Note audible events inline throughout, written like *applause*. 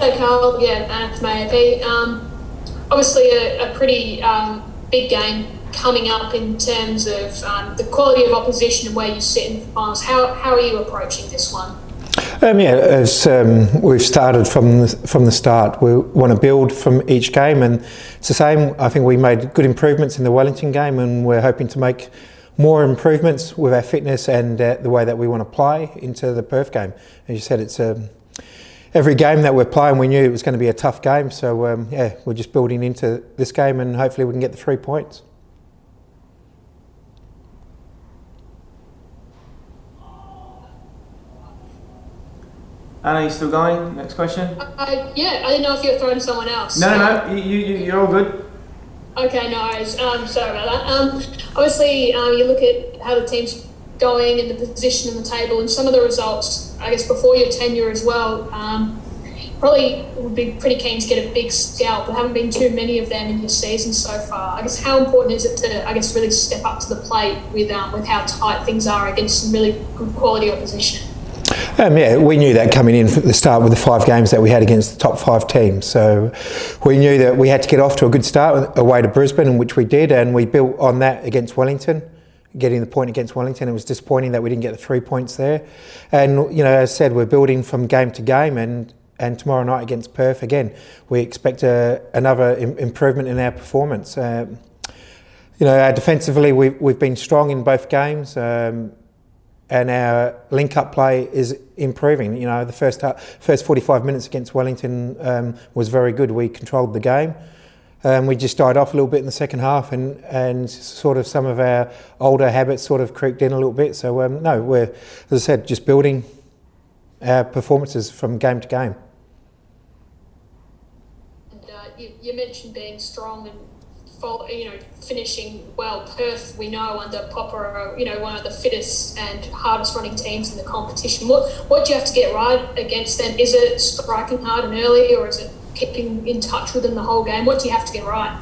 Hey, Carl. Yeah, from AAP. Um, obviously, a, a pretty um, big game coming up in terms of um, the quality of opposition and where you sit in the finals. How, how are you approaching this one? Um, yeah, as um, we've started from the, from the start, we want to build from each game, and it's the same. I think we made good improvements in the Wellington game, and we're hoping to make more improvements with our fitness and uh, the way that we want to play into the Perth game. As you said, it's um, every game that we're playing. We knew it was going to be a tough game, so um, yeah, we're just building into this game, and hopefully we can get the three points. Anna, you still going? Next question. Uh, yeah, I didn't know if you were throwing to someone else. No, no, no. You, you, you're all good. Okay, no worries. Um, sorry about that. Um, obviously, um, you look at how the team's going and the position in the table and some of the results, I guess, before your tenure as well. Um, probably would be pretty keen to get a big scalp. There haven't been too many of them in your season so far. I guess how important is it to, I guess, really step up to the plate with um, with how tight things are against some really good quality opposition? Um, yeah, we knew that coming in at the start with the five games that we had against the top five teams. So we knew that we had to get off to a good start away to Brisbane, which we did, and we built on that against Wellington. Getting the point against Wellington, it was disappointing that we didn't get the three points there. And you know, as I said, we're building from game to game, and and tomorrow night against Perth again, we expect a, another Im- improvement in our performance. Um, you know, defensively, we've, we've been strong in both games. Um, and our link-up play is improving. You know, the first first 45 minutes against Wellington um, was very good. We controlled the game. Um, we just died off a little bit in the second half, and, and sort of some of our older habits sort of creaked in a little bit. So um, no, we're as I said, just building our performances from game to game. And, uh, you, mentioned being strong and you know, finishing well. Perth, we know under Popa, are, you know, one of the fittest and hardest running teams in the competition. What what do you have to get right against them? Is it striking hard and early, or is it keeping in touch with them the whole game? What do you have to get right?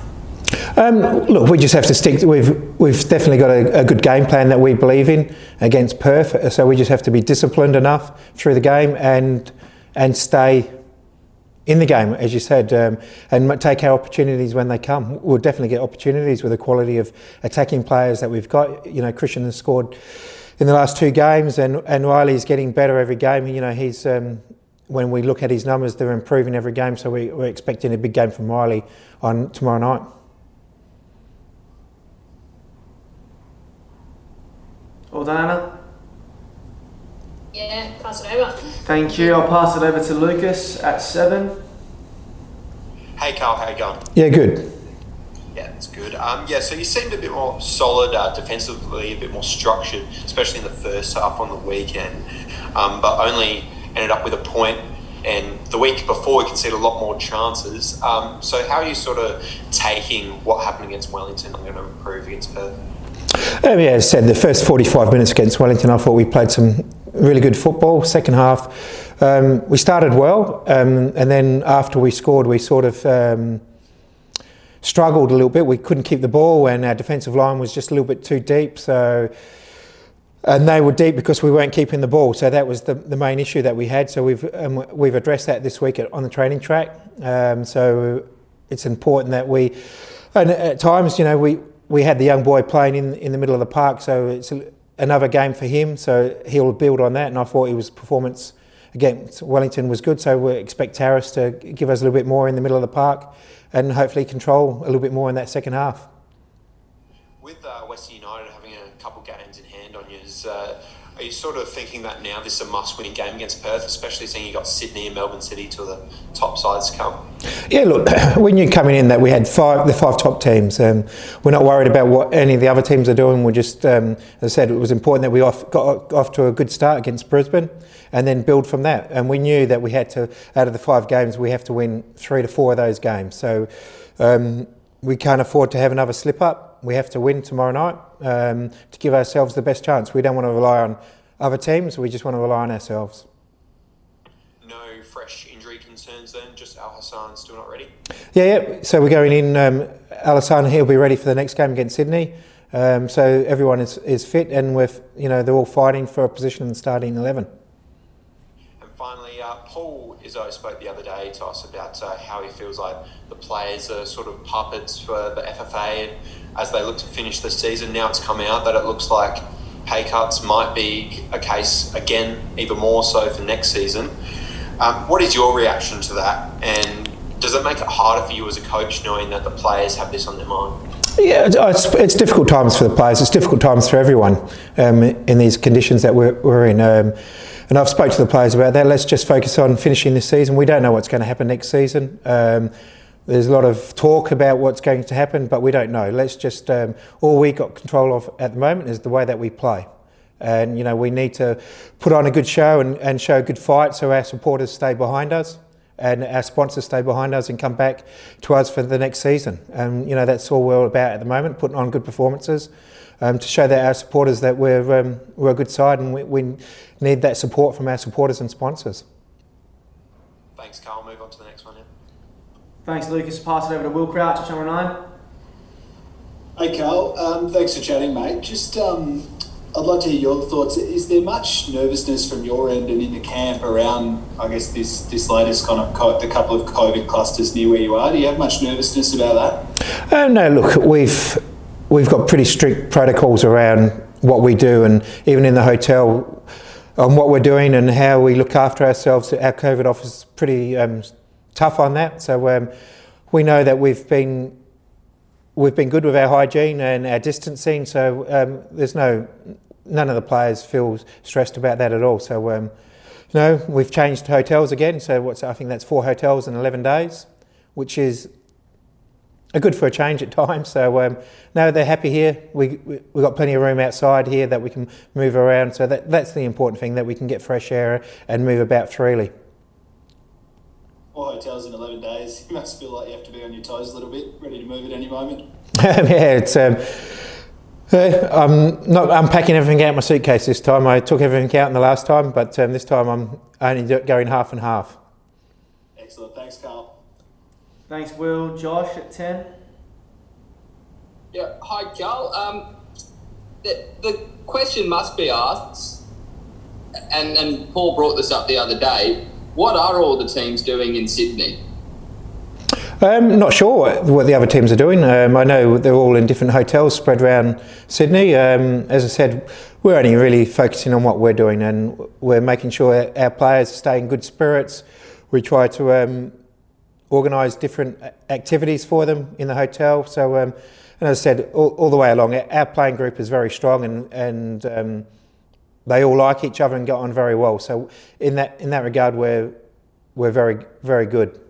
Um, look, we just have to stick. We've we've definitely got a, a, good game plan that we believe in against Perth. So we just have to be disciplined enough through the game and and stay in the game, as you said, um, and take our opportunities when they come. We'll definitely get opportunities with the quality of attacking players that we've got. You know, Kristian has scored in the last two games, and and Riley's getting better every game. You know, he's um, when we look at his numbers, they're improving every game. So we, we're expecting a big game from Riley on tomorrow night. All done, Anna. Yeah, pass it over. Thank you. I'll pass it over to Lucas at seven. Hey, Carl, how you going? Yeah, good. Yeah, that's good. Um, yeah, so you seemed a bit more solid uh, defensively, a bit more structured, especially in the first half on the weekend, um, but only ended up with a point. And the week before, we conceded a lot more chances. Um, so, how are you sort of taking what happened against Wellington and going to improve against Perth? Um, yeah, as I said, the first 45 minutes against Wellington, I thought we played some really good football. Second half, um, we started well, um, and then after we scored, we sort of um, struggled a little bit. We couldn't keep the ball, and our defensive line was just a little bit too deep. So, and they were deep because we weren't keeping the ball. So that was the, the main issue that we had. So we've um, we've addressed that this week on the training track. Um, so it's important that we, and at times, you know, we we had the young boy playing in in the middle of the park. So it's another game for him, so he'll build on that. And I thought his performance against Wellington was good, so we expect Harris to give us a little bit more in the middle of the park and hopefully control a little bit more in that second half. With uh, Western United having a couple games in you, uh, are you sort of thinking that now this is a must-win game against Perth, especially seeing you got Sydney and Melbourne City to the top sides come? Yeah, look, *laughs* we knew coming in that we had five the five top teams. Um, we're not worried about what any of the other teams are doing. We're just, um, as I said, it was important that we off, got off to a good start against Brisbane and then build from that. And we knew that we had to, out of the five games, we have to win three to four of those games. So um, we can't afford to have another slip up we have to win tomorrow night um, to give ourselves the best chance. We don't want to rely on other teams, we just want to rely on ourselves. No fresh injury concerns then, just Al Hassan still not ready? Yeah, yeah. So we're going in, um, Al Hassan, he'll be ready for the next game against Sydney. Um, so everyone is, is fit and we're, you know, they're all fighting for a position in the starting 11. Finally, uh, Paul Izzo spoke the other day to us about uh, how he feels like the players are sort of puppets for the FFA and as they look to finish the season. Now it's come out that it looks like pay cuts might be a case again, even more so for next season. Um, what is your reaction to that? And does it make it harder for you as a coach knowing that the players have this on their mind? Yeah, it's, it's difficult times for the players. It's difficult times for everyone um, in these conditions that we're, we're in. Um, and I've spoke to the players about that. Let's just focus on finishing this season. We don't know what's going to happen next season. Um, there's a lot of talk about what's going to happen, but we don't know. Let's just um, all we got control of at the moment is the way that we play, and you know we need to put on a good show and, and show a good fight so our supporters stay behind us and our sponsors stay behind us and come back to us for the next season. And you know that's all we're about at the moment, putting on good performances um, to show that our supporters that we're um, we're a good side and we, we need that support from our supporters and sponsors. Thanks, Carl. Move on to the next one. Thanks, Lucas. Pass it over to Will Crouch at Channel 9. Hey, Carl. Um, thanks for chatting, mate. Just, um, I'd like to hear your thoughts. Is there much nervousness from your end and in the camp around, I guess, this this latest kind of co- the couple of COVID clusters near where you are? Do you have much nervousness about that? Uh, no, look, we've we've got pretty strict protocols around what we do, and even in the hotel, on what we're doing and how we look after ourselves. Our COVID office is pretty um, tough on that. So um, we know that we've been we've been good with our hygiene and our distancing. So um, there's no none of the players feel stressed about that at all. So um, you know we've changed hotels again. So what's I think that's four hotels in 11 days, which is a good for a change at *laughs* times. So um, no, they're happy here. We we have got plenty of room outside here that we can move around. So that that's the important thing that we can get fresh air and move about freely four hotels in 11 days, *laughs* you must feel like you have to be on your toes a little bit, ready to move at any moment. *laughs* yeah, it's. Um, uh, I'm not unpacking everything out of my suitcase this time. I took everything out in the last time, but um, this time I'm only going half and half. Excellent. Thanks, Carl. Thanks, Will. Josh at 10. Yeah, hi, Carl. Um, the, the question must be asked, and, and Paul brought this up the other day what are all the teams doing in Sydney? Um, not sure what the other teams are doing. Um, I know they're all in different hotels spread around Sydney. Um, as I said, we're only really focusing on what we're doing and we're making sure our players stay in good spirits. We try to um, organise different activities for them in the hotel. So, um, and as I said, all, all, the way along, our playing group is very strong and, and um, they all like each other and get on very well. So in that in that regard, we're we're very very good.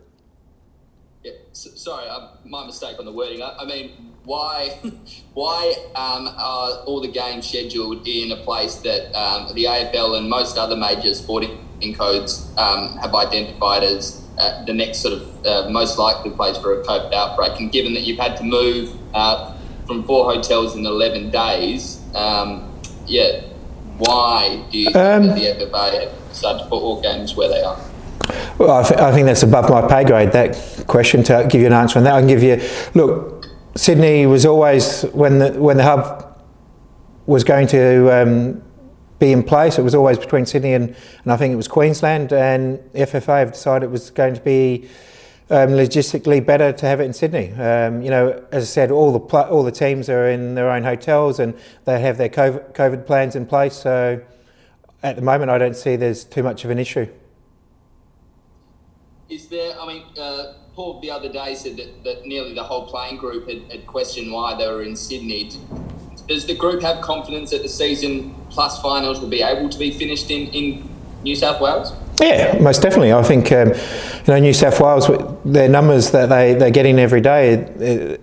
Yeah, so, sorry, uh, my mistake on the wording. I, I mean, why *laughs* why um, are all the games scheduled in a place that um, the AFL and most other major sporting codes um, have identified as uh, the next sort of uh, most likely place for a COVID outbreak? And given that you've had to move uh, from four hotels in 11 days, um, yeah, why do you um, think the FFA such football games where they are? Well, I, th- I, think that's above my pay grade, that question, to give you an answer on that. I can give you, look, Sydney was always, when the, when the hub was going to um, be in place, it was always between Sydney and, and I think it was Queensland, and FFA have decided it was going to be um, logistically better to have it in Sydney. Um, you know, as I said, all the pl- all the teams are in their own hotels and they have their COVID, plans in place. So at the moment, I don't see there's too much of an issue. Is there? I mean, uh, Paul the other day said that, that nearly the whole playing group had, had questioned why they were in Sydney. Does the group have confidence that the season plus finals will be able to be finished in, in New South Wales? Yeah, most definitely. I think um, you know New South Wales, their numbers that they they're getting every day,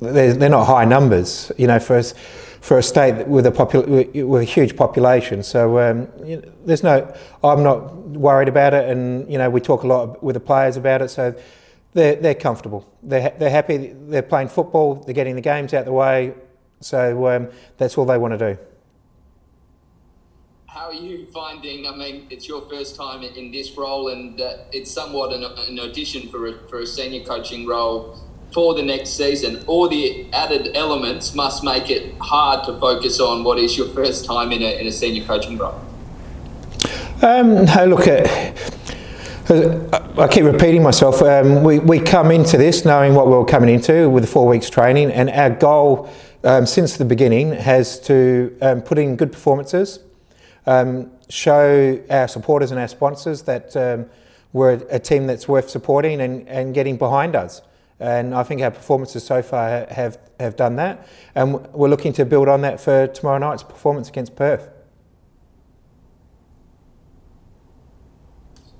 they're, they're not high numbers. You know, for us, for a state with a popul- with a huge population. So um, you know, there's no, I'm not worried about it, and you know we talk a lot with the players about it. So they're they're comfortable. They're they're happy. They're playing football. They're getting the games out the way. So um, that's all they want to do how are you finding? I mean, it's your first time in this role, and uh, it's somewhat an, an audition for a, for a senior coaching role for the next season. All the added elements must make it hard to focus on what is your first time in a, in a senior coaching role. Um, look at. I keep repeating myself. Um, we, we come into this knowing what we are coming into with four weeks training, and our goal um, since the beginning has to um, put in good performances, um, show our supporters and our sponsors that um, we're a team that's worth supporting and, and getting behind us. And I think our performances so far have, have done that. And we're looking to build on that for tomorrow night's performance against Perth.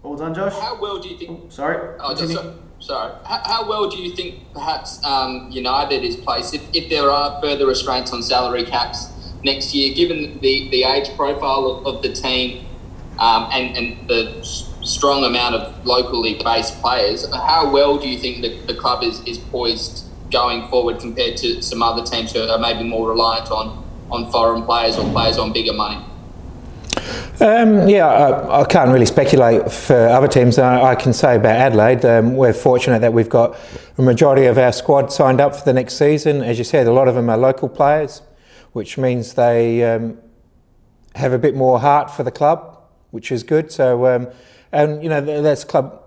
All done, Josh? How well do you think? Sorry. Oh, just, so, sorry. How, how, well do you think perhaps um, United is placed if, if there are further restraints on salary caps next year, given the, the age profile of, of the team um, and, and the strong amount of locally based players, how well do you think the, the club is, is poised going forward compared to some other teams who are maybe more reliant on, on foreign players or players on bigger money? Um, yeah, I, I, can't really speculate for other teams. I, I can say about Adelaide, um, we're fortunate that we've got a majority of our squad signed up for the next season. As you said, a lot of them are local players, which means they um, have a bit more heart for the club, which is good. So, um, and you know, that's club.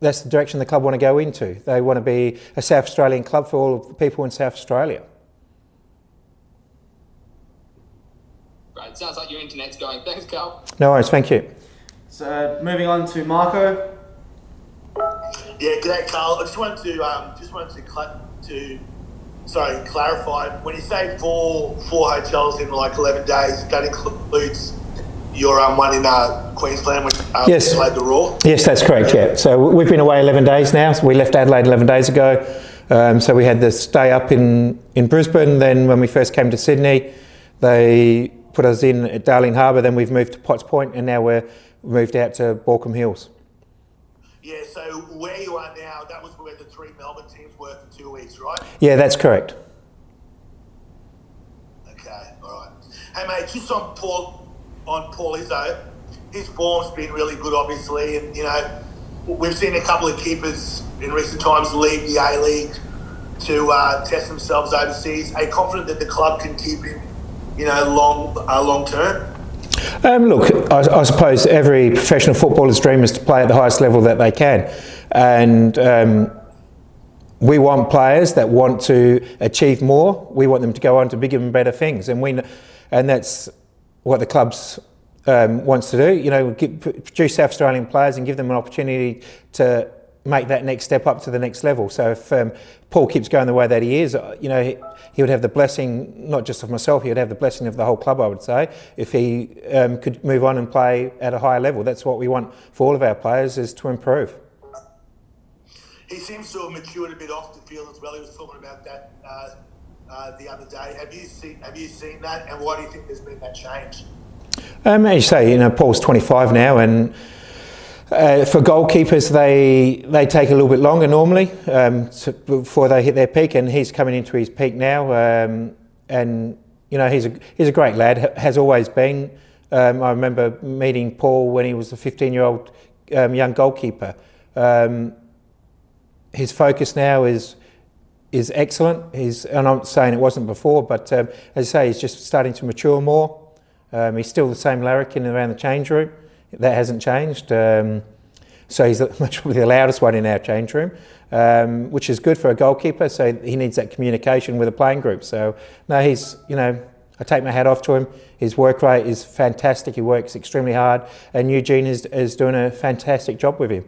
That's the direction the club want to go into. They want to be a South Australian club for all of the people in South Australia. Great. Sounds like your internet's going. Thanks, Carl. No worries. Thank you. So moving on to Marco. Yeah, g'day, Carl. I just wanted to um, just wanted to cl- to sorry clarified. when you say four four hotels in like eleven days, that includes your um, one in uh, Queensland, which um, yes. played the Roar. Yes, that's correct. Yeah. So we've been away eleven days now. So we left Adelaide eleven days ago. Um, so we had to stay up in in Brisbane. Then when we first came to Sydney, they put us in at Darling Harbour, then we've moved to Potts Point, and now we're moved out to Baulkham Hills. Yeah, so where you are now, two weeks, right? Yeah, that's correct. Okay, all right. Hey, mate, just on Paul, on Paul Izzo, his form's been really good, obviously, and you know we've seen a couple of keepers in recent times leave the A League to uh, test themselves overseas. Are you confident that the club can keep him you know, long uh, long term? Um, look, I, I, suppose every professional footballer's dream is to play at the highest level that they can, and um, we want players that want to achieve more. We want them to go on to bigger and better things, and we, and that's what the clubs um, wants to do. You know, get, produce South Australian players and give them an opportunity to make that next step up to the next level. So if um, Paul keeps going the way that he is, uh, you know, he, he, would have the blessing, not just of myself, he would have the blessing of the whole club, I would say, if he um, could move on and play at a higher level. That's what we want for all of our players, is to improve. He seems to have matured a bit off the field as well. He was talking about that uh, uh, the other day. Have you seen Have you seen that? And why do you think there's been that change? Um, as you say, you know, Paul's 25 now, and uh, for goalkeepers, they they take a little bit longer normally um, to, before they hit their peak, and he's coming into his peak now. Um, and you know, he's a he's a great lad. Has always been. Um, I remember meeting Paul when he was a 15-year-old um, young goalkeeper. Um, his focus now is is excellent. He's, and I'm not saying it wasn't before, but um, as I say, he's just starting to mature more. he's still the same larrikin in around the change room. That hasn't changed. Um, so he's *laughs* probably the loudest one in our change room, um, which is good for a goalkeeper. So he needs that communication with a playing group. So no, he's you know I take my hat off to him. His work rate is fantastic. He works extremely hard, and Eugene is is doing a fantastic job with him.